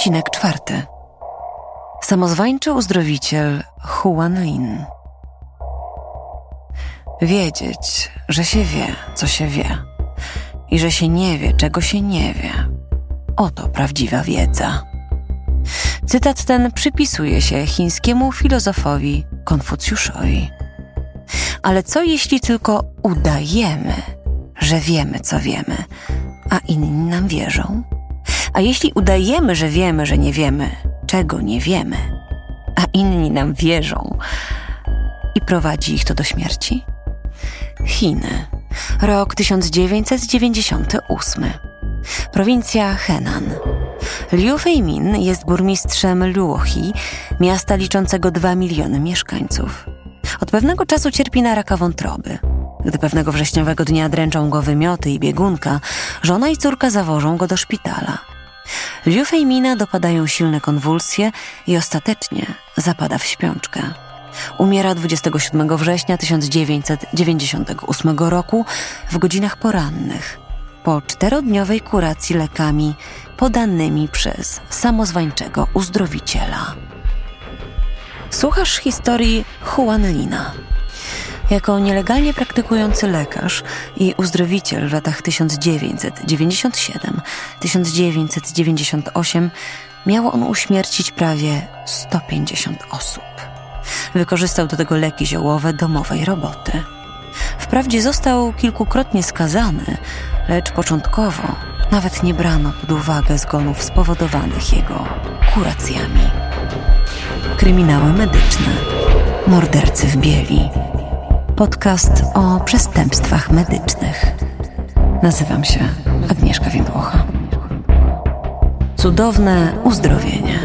Odcinek czwarty. Samozwańczy uzdrowiciel Huan Lin. Wiedzieć, że się wie, co się wie, i że się nie wie, czego się nie wie. Oto prawdziwa wiedza. Cytat ten przypisuje się chińskiemu filozofowi Konfucjuszowi. Ale co jeśli tylko udajemy, że wiemy, co wiemy, a inni nam wierzą? A jeśli udajemy, że wiemy, że nie wiemy, czego nie wiemy, a inni nam wierzą i prowadzi ich to do śmierci? Chiny, rok 1998. Prowincja Henan. Liu Feimin jest burmistrzem Luohi, miasta liczącego 2 miliony mieszkańców. Od pewnego czasu cierpi na raka wątroby. Gdy pewnego wrześniowego dnia dręczą go wymioty i biegunka, żona i córka zawożą go do szpitala. Liu Feimina dopadają silne konwulsje i ostatecznie zapada w śpiączkę. Umiera 27 września 1998 roku w godzinach porannych po czterodniowej kuracji lekami podanymi przez samozwańczego uzdrowiciela. Słuchasz historii Juan Lina. Jako nielegalnie praktykujący lekarz i uzdrowiciel w latach 1997-1998 miał on uśmiercić prawie 150 osób. Wykorzystał do tego leki ziołowe domowej roboty. Wprawdzie został kilkukrotnie skazany, lecz początkowo nawet nie brano pod uwagę zgonów spowodowanych jego kuracjami. Kryminały medyczne, mordercy w bieli podcast o przestępstwach medycznych. Nazywam się Agnieszka Więdłocha. Cudowne uzdrowienie.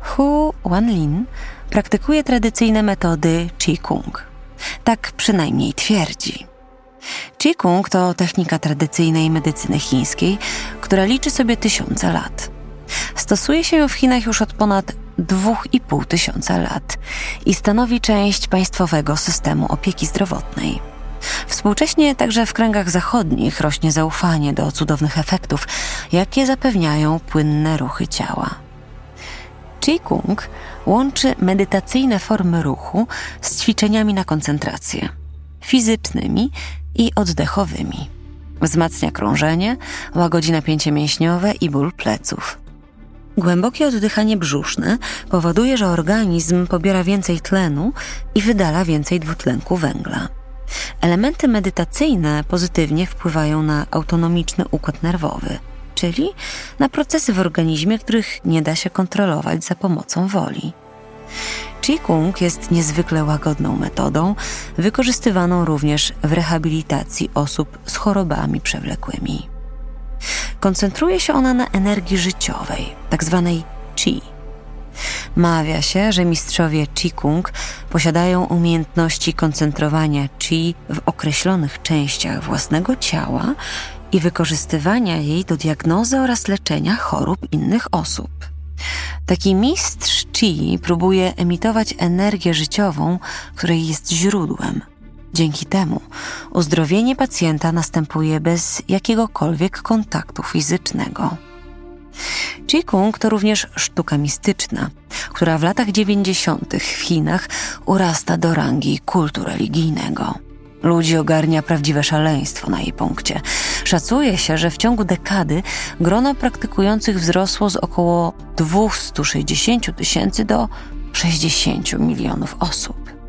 Hu Wanlin praktykuje tradycyjne metody Qigong. Tak przynajmniej twierdzi. Qigong to technika tradycyjnej medycyny chińskiej, która liczy sobie tysiące lat. Stosuje się ją w Chinach już od ponad 2,5 tysiąca lat i stanowi część państwowego systemu opieki zdrowotnej. Współcześnie także w kręgach zachodnich rośnie zaufanie do cudownych efektów, jakie zapewniają płynne ruchy ciała. Qigong łączy medytacyjne formy ruchu z ćwiczeniami na koncentrację fizycznymi i oddechowymi. Wzmacnia krążenie, łagodzi napięcie mięśniowe i ból pleców. Głębokie oddychanie brzuszne powoduje, że organizm pobiera więcej tlenu i wydala więcej dwutlenku węgla. Elementy medytacyjne pozytywnie wpływają na autonomiczny układ nerwowy, czyli na procesy w organizmie, których nie da się kontrolować za pomocą woli. Qigong jest niezwykle łagodną metodą, wykorzystywaną również w rehabilitacji osób z chorobami przewlekłymi. Koncentruje się ona na energii życiowej. Tak qi. Mawia się, że mistrzowie Qigong posiadają umiejętności koncentrowania qi w określonych częściach własnego ciała i wykorzystywania jej do diagnozy oraz leczenia chorób innych osób. Taki mistrz Qi próbuje emitować energię życiową, której jest źródłem – Dzięki temu uzdrowienie pacjenta następuje bez jakiegokolwiek kontaktu fizycznego. Qigong to również sztuka mistyczna, która w latach 90. w Chinach urasta do rangi kultu religijnego. Ludzi ogarnia prawdziwe szaleństwo na jej punkcie. Szacuje się, że w ciągu dekady grono praktykujących wzrosło z około 260 tysięcy do 60 milionów osób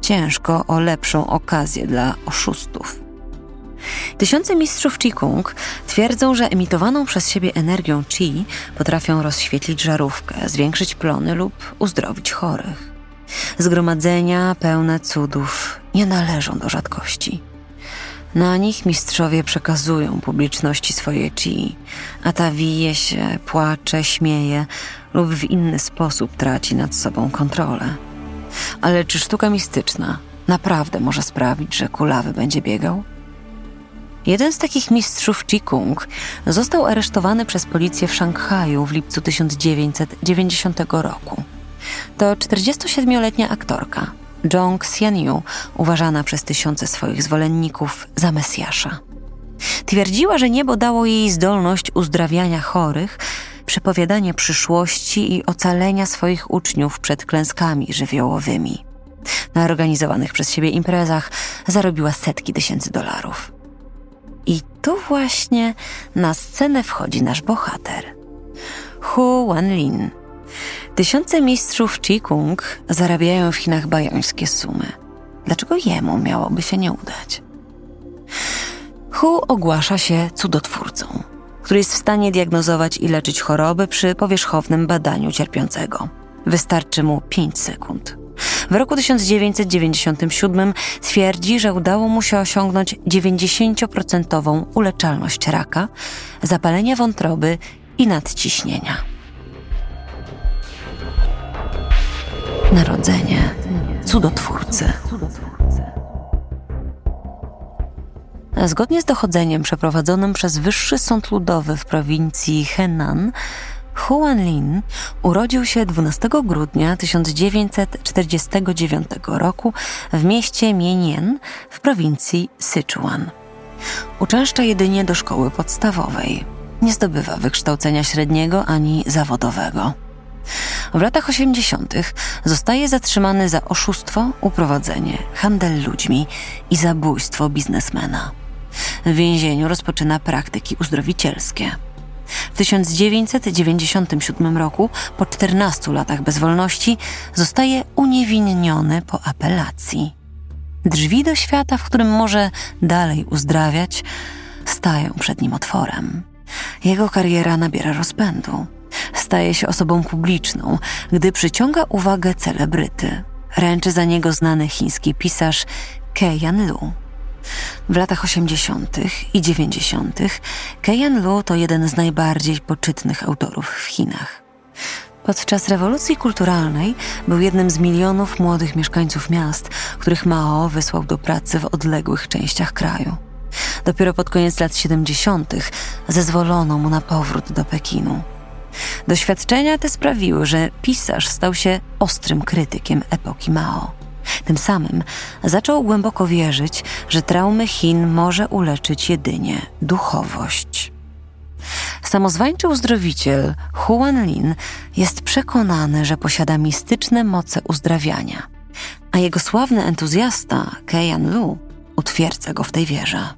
ciężko o lepszą okazję dla oszustów. Tysiące mistrzów Qigong twierdzą, że emitowaną przez siebie energią Qi potrafią rozświetlić żarówkę, zwiększyć plony lub uzdrowić chorych. Zgromadzenia pełne cudów nie należą do rzadkości. Na nich mistrzowie przekazują publiczności swoje Qi, a ta wije się, płacze, śmieje lub w inny sposób traci nad sobą kontrolę. Ale czy sztuka mistyczna naprawdę może sprawić, że kulawy będzie biegał? Jeden z takich mistrzów Qigong został aresztowany przez policję w Szanghaju w lipcu 1990 roku. To 47-letnia aktorka, Jong Xianyu, uważana przez tysiące swoich zwolenników za Mesjasza. Twierdziła, że niebo dało jej zdolność uzdrawiania chorych, przepowiadania przyszłości i ocalenia swoich uczniów przed klęskami żywiołowymi. Na organizowanych przez siebie imprezach zarobiła setki tysięcy dolarów. I tu właśnie na scenę wchodzi nasz bohater. Hu Wanlin. Tysiące mistrzów Qigong zarabiają w Chinach bajońskie sumy. Dlaczego jemu miałoby się nie udać? Hu ogłasza się cudotwórcą, który jest w stanie diagnozować i leczyć choroby przy powierzchownym badaniu cierpiącego. Wystarczy mu 5 sekund. W roku 1997 twierdzi, że udało mu się osiągnąć 90% uleczalność raka, zapalenia wątroby i nadciśnienia. Narodzenie cudotwórcy. Zgodnie z dochodzeniem przeprowadzonym przez Wyższy Sąd Ludowy w prowincji Henan, Huan Lin urodził się 12 grudnia 1949 roku w mieście Mienien w prowincji Sichuan. Uczęszcza jedynie do szkoły podstawowej. Nie zdobywa wykształcenia średniego ani zawodowego. W latach 80. zostaje zatrzymany za oszustwo, uprowadzenie, handel ludźmi i zabójstwo biznesmena. W więzieniu rozpoczyna praktyki uzdrowicielskie. W 1997 roku, po 14 latach bezwolności, zostaje uniewinniony po apelacji. Drzwi do świata, w którym może dalej uzdrawiać, stają przed nim otworem. Jego kariera nabiera rozpędu. Staje się osobą publiczną, gdy przyciąga uwagę celebryty. Ręczy za niego znany chiński pisarz Keian Lu. W latach 80. i 90. Keian Lu to jeden z najbardziej poczytnych autorów w Chinach. Podczas rewolucji kulturalnej był jednym z milionów młodych mieszkańców miast, których Mao wysłał do pracy w odległych częściach kraju. Dopiero pod koniec lat 70. zezwolono mu na powrót do Pekinu. Doświadczenia te sprawiły, że pisarz stał się ostrym krytykiem epoki Mao. Tym samym zaczął głęboko wierzyć, że traumy Chin może uleczyć jedynie duchowość. Samozwańczy uzdrowiciel Huan Lin jest przekonany, że posiada mistyczne moce uzdrawiania, a jego sławny entuzjasta Keian Lu utwierdza go w tej wierze.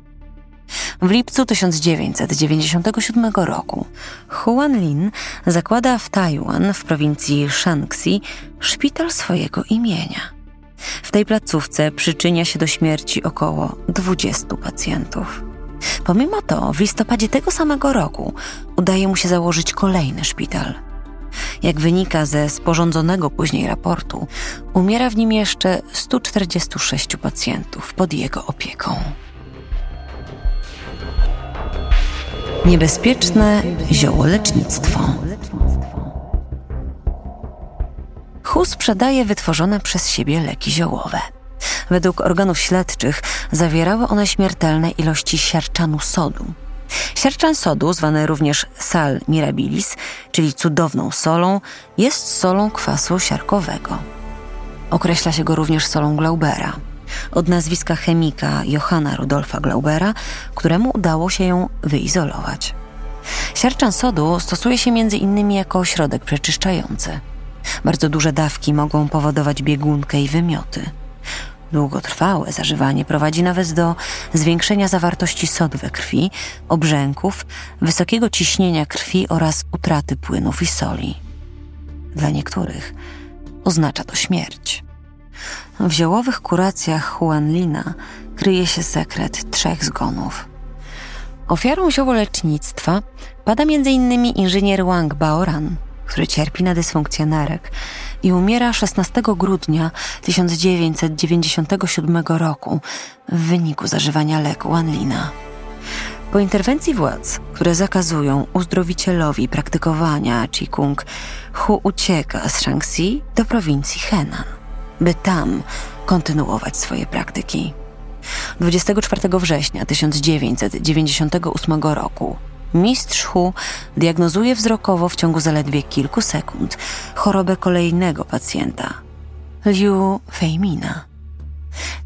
W lipcu 1997 roku Huan Lin zakłada w Tajwan w prowincji Shanxi szpital swojego imienia. W tej placówce przyczynia się do śmierci około 20 pacjentów. Pomimo to, w listopadzie tego samego roku udaje mu się założyć kolejny szpital. Jak wynika ze sporządzonego później raportu, umiera w nim jeszcze 146 pacjentów pod jego opieką. Niebezpieczne ziołolecznictwo. Hu sprzedaje wytworzone przez siebie leki ziołowe. Według organów śledczych zawierały one śmiertelne ilości siarczanu sodu. Siarczan sodu, zwany również sal mirabilis, czyli cudowną solą, jest solą kwasu siarkowego. Określa się go również solą Glaubera – od nazwiska chemika Johanna Rudolfa Glaubera, któremu udało się ją wyizolować. Siarczan sodu stosuje się innymi jako środek przeczyszczający. Bardzo duże dawki mogą powodować biegunkę i wymioty. Długotrwałe zażywanie prowadzi nawet do zwiększenia zawartości sodu we krwi, obrzęków, wysokiego ciśnienia krwi oraz utraty płynów i soli. Dla niektórych oznacza to śmierć. W ziołowych kuracjach Huanlina kryje się sekret trzech zgonów. Ofiarą ziołolecznictwa pada m.in. inżynier Wang Baoran, który cierpi na dysfunkcję nerek i umiera 16 grudnia 1997 roku w wyniku zażywania leku Wanlina. Po interwencji władz, które zakazują uzdrowicielowi praktykowania Qigong, Hu ucieka z Shaanxi do prowincji Henan by tam kontynuować swoje praktyki. 24 września 1998 roku mistrz Hu diagnozuje wzrokowo w ciągu zaledwie kilku sekund chorobę kolejnego pacjenta Liu Feimina.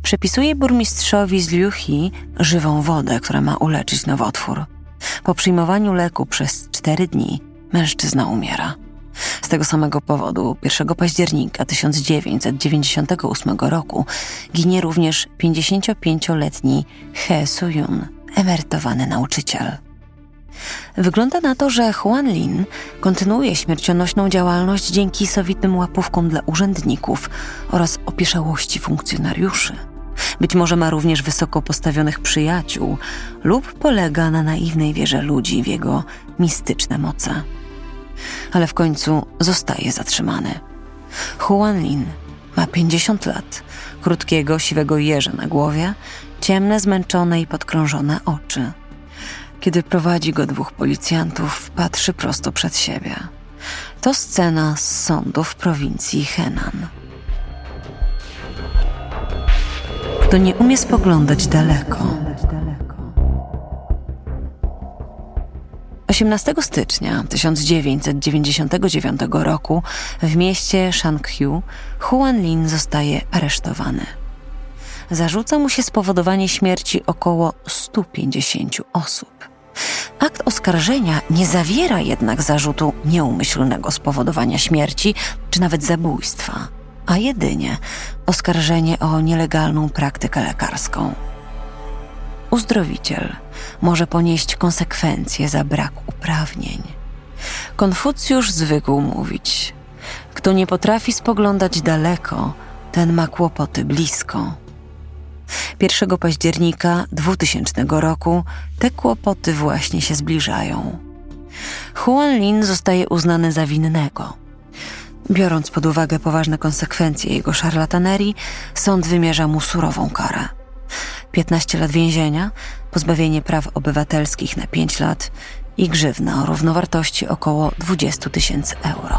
Przepisuje burmistrzowi z Liuhi żywą wodę, która ma uleczyć nowotwór. Po przyjmowaniu leku przez cztery dni mężczyzna umiera. Z tego samego powodu 1 października 1998 roku ginie również 55-letni He Soo-yun, emerytowany nauczyciel. Wygląda na to, że Huan Lin kontynuuje śmiercionośną działalność dzięki sowitym łapówkom dla urzędników oraz opieszałości funkcjonariuszy. Być może ma również wysoko postawionych przyjaciół lub polega na naiwnej wierze ludzi w jego mistyczne moce. Ale w końcu zostaje zatrzymany. Huan Lin ma 50 lat, krótkiego, siwego jeża na głowie, ciemne, zmęczone i podkrążone oczy. Kiedy prowadzi go dwóch policjantów, patrzy prosto przed siebie. To scena z sądu w prowincji Henan. Kto nie umie spoglądać daleko. 18 stycznia 1999 roku w mieście Shangqiu Huan Lin zostaje aresztowany. Zarzuca mu się spowodowanie śmierci około 150 osób. Akt oskarżenia nie zawiera jednak zarzutu nieumyślnego spowodowania śmierci czy nawet zabójstwa, a jedynie oskarżenie o nielegalną praktykę lekarską. Uzdrowiciel może ponieść konsekwencje za brak uprawnień. Konfucjusz zwykł mówić: Kto nie potrafi spoglądać daleko, ten ma kłopoty blisko. 1 października 2000 roku te kłopoty właśnie się zbliżają. Huan Lin zostaje uznany za winnego. Biorąc pod uwagę poważne konsekwencje jego szarlatanerii, sąd wymierza mu surową karę. 15 lat więzienia, pozbawienie praw obywatelskich na 5 lat i grzywna o równowartości około 20 tysięcy euro.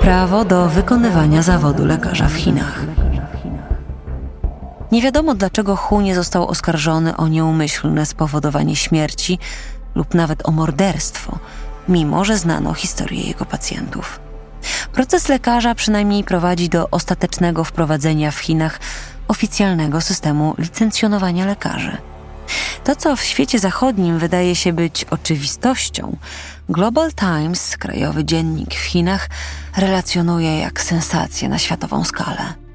Prawo do wykonywania zawodu lekarza w Chinach. Nie wiadomo dlaczego Hu nie został oskarżony o nieumyślne spowodowanie śmierci lub nawet o morderstwo, mimo że znano historię jego pacjentów. Proces lekarza przynajmniej prowadzi do ostatecznego wprowadzenia w Chinach oficjalnego systemu licencjonowania lekarzy. To, co w świecie zachodnim wydaje się być oczywistością, Global Times, krajowy dziennik w Chinach, relacjonuje jak sensację na światową skalę.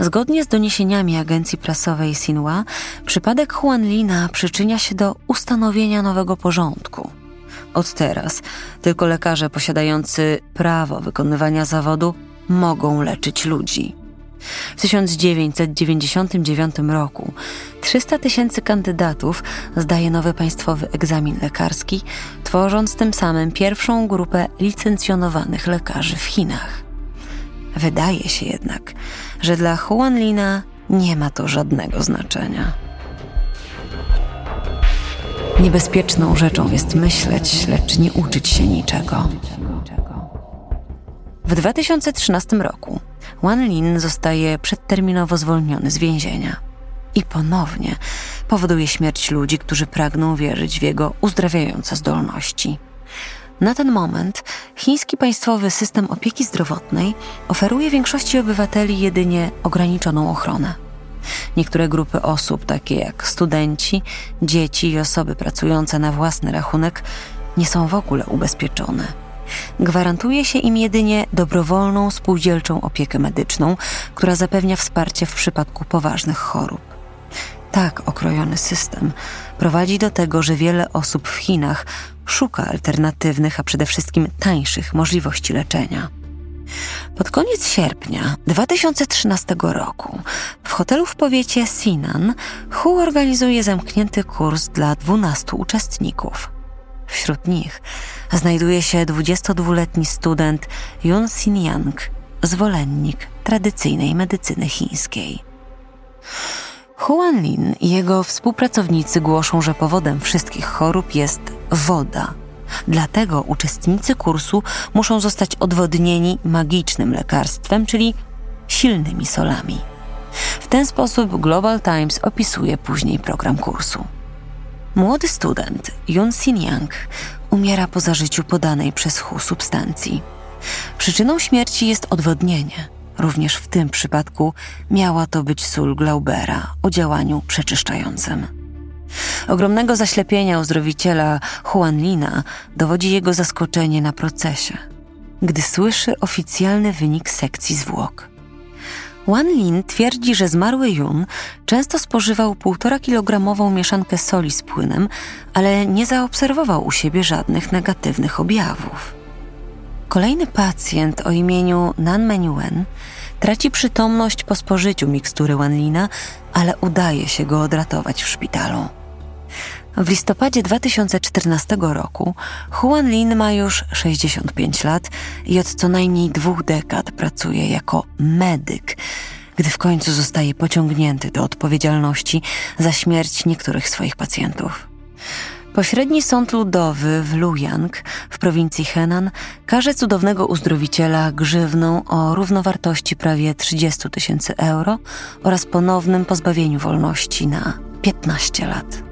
Zgodnie z doniesieniami agencji prasowej Xinhua, przypadek Huan Lina przyczynia się do ustanowienia nowego porządku. Od teraz tylko lekarze posiadający prawo wykonywania zawodu mogą leczyć ludzi. W 1999 roku 300 tysięcy kandydatów zdaje nowy państwowy egzamin lekarski, tworząc tym samym pierwszą grupę licencjonowanych lekarzy w Chinach. Wydaje się jednak, że dla Huan Lina nie ma to żadnego znaczenia. Niebezpieczną rzeczą jest myśleć, lecz nie uczyć się niczego. W 2013 roku Wan Lin zostaje przedterminowo zwolniony z więzienia. I ponownie powoduje śmierć ludzi, którzy pragną wierzyć w jego uzdrawiające zdolności. Na ten moment chiński państwowy system opieki zdrowotnej oferuje większości obywateli jedynie ograniczoną ochronę. Niektóre grupy osób, takie jak studenci, dzieci i osoby pracujące na własny rachunek, nie są w ogóle ubezpieczone. Gwarantuje się im jedynie dobrowolną, spółdzielczą opiekę medyczną, która zapewnia wsparcie w przypadku poważnych chorób. Tak okrojony system prowadzi do tego, że wiele osób w Chinach szuka alternatywnych, a przede wszystkim tańszych możliwości leczenia. Pod koniec sierpnia 2013 roku w hotelu w powiecie Sinan Hu organizuje zamknięty kurs dla 12 uczestników. Wśród nich znajduje się 22-letni student Yun Xin-yang, zwolennik tradycyjnej medycyny chińskiej. Huan Lin i jego współpracownicy głoszą, że powodem wszystkich chorób jest woda. Dlatego uczestnicy kursu muszą zostać odwodnieni magicznym lekarstwem, czyli silnymi solami. W ten sposób Global Times opisuje później program kursu. Młody student Yun Xin-yang umiera po zażyciu podanej przez Hu substancji. Przyczyną śmierci jest odwodnienie, Również w tym przypadku miała to być sól Glaubera o działaniu przeczyszczającym. Ogromnego zaślepienia uzdrowiciela Juanlina dowodzi jego zaskoczenie na procesie, gdy słyszy oficjalny wynik sekcji zwłok. Wan Lin twierdzi, że zmarły Yun często spożywał 1,5 kilogramową mieszankę soli z płynem, ale nie zaobserwował u siebie żadnych negatywnych objawów. Kolejny pacjent o imieniu Nan Menyuen traci przytomność po spożyciu mikstury Wanlina, ale udaje się go odratować w szpitalu. W listopadzie 2014 roku Huan Lin ma już 65 lat i od co najmniej dwóch dekad pracuje jako medyk, gdy w końcu zostaje pociągnięty do odpowiedzialności za śmierć niektórych swoich pacjentów. Pośredni sąd ludowy w Luyang w prowincji Henan karze cudownego uzdrowiciela grzywną o równowartości prawie 30 tysięcy euro oraz ponownym pozbawieniu wolności na 15 lat.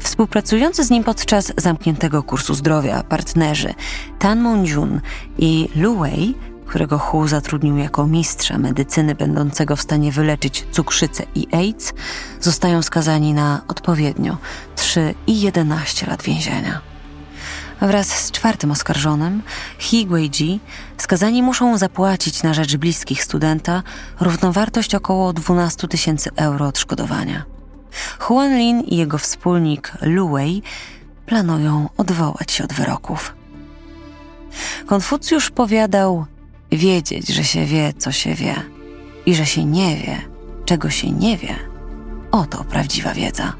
Współpracujący z nim podczas zamkniętego kursu zdrowia partnerzy Tan Mon-jun i Lu Wei którego Hu zatrudnił jako mistrza medycyny będącego w stanie wyleczyć cukrzycę i AIDS, zostają skazani na odpowiednio 3 i 11 lat więzienia. Wraz z czwartym oskarżonym, Hi Guiji, skazani muszą zapłacić na rzecz bliskich studenta równowartość około 12 tysięcy euro odszkodowania. Huan Lin i jego wspólnik Lu Wei planują odwołać się od wyroków. Konfucjusz powiadał: Wiedzieć, że się wie, co się wie, i że się nie wie, czego się nie wie, oto prawdziwa wiedza.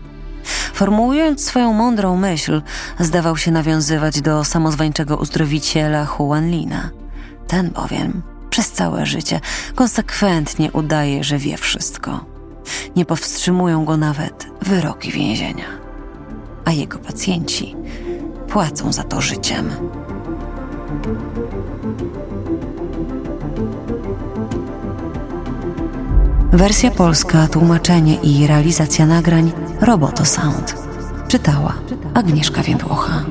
Formułując swoją mądrą myśl, zdawał się nawiązywać do samozwańczego uzdrowiciela Huanlina. Ten bowiem przez całe życie konsekwentnie udaje, że wie wszystko. Nie powstrzymują go nawet wyroki więzienia, a jego pacjenci płacą za to życiem. Wersja polska, tłumaczenie i realizacja nagrań Roboto Sound. Czytała Agnieszka Więdłocha.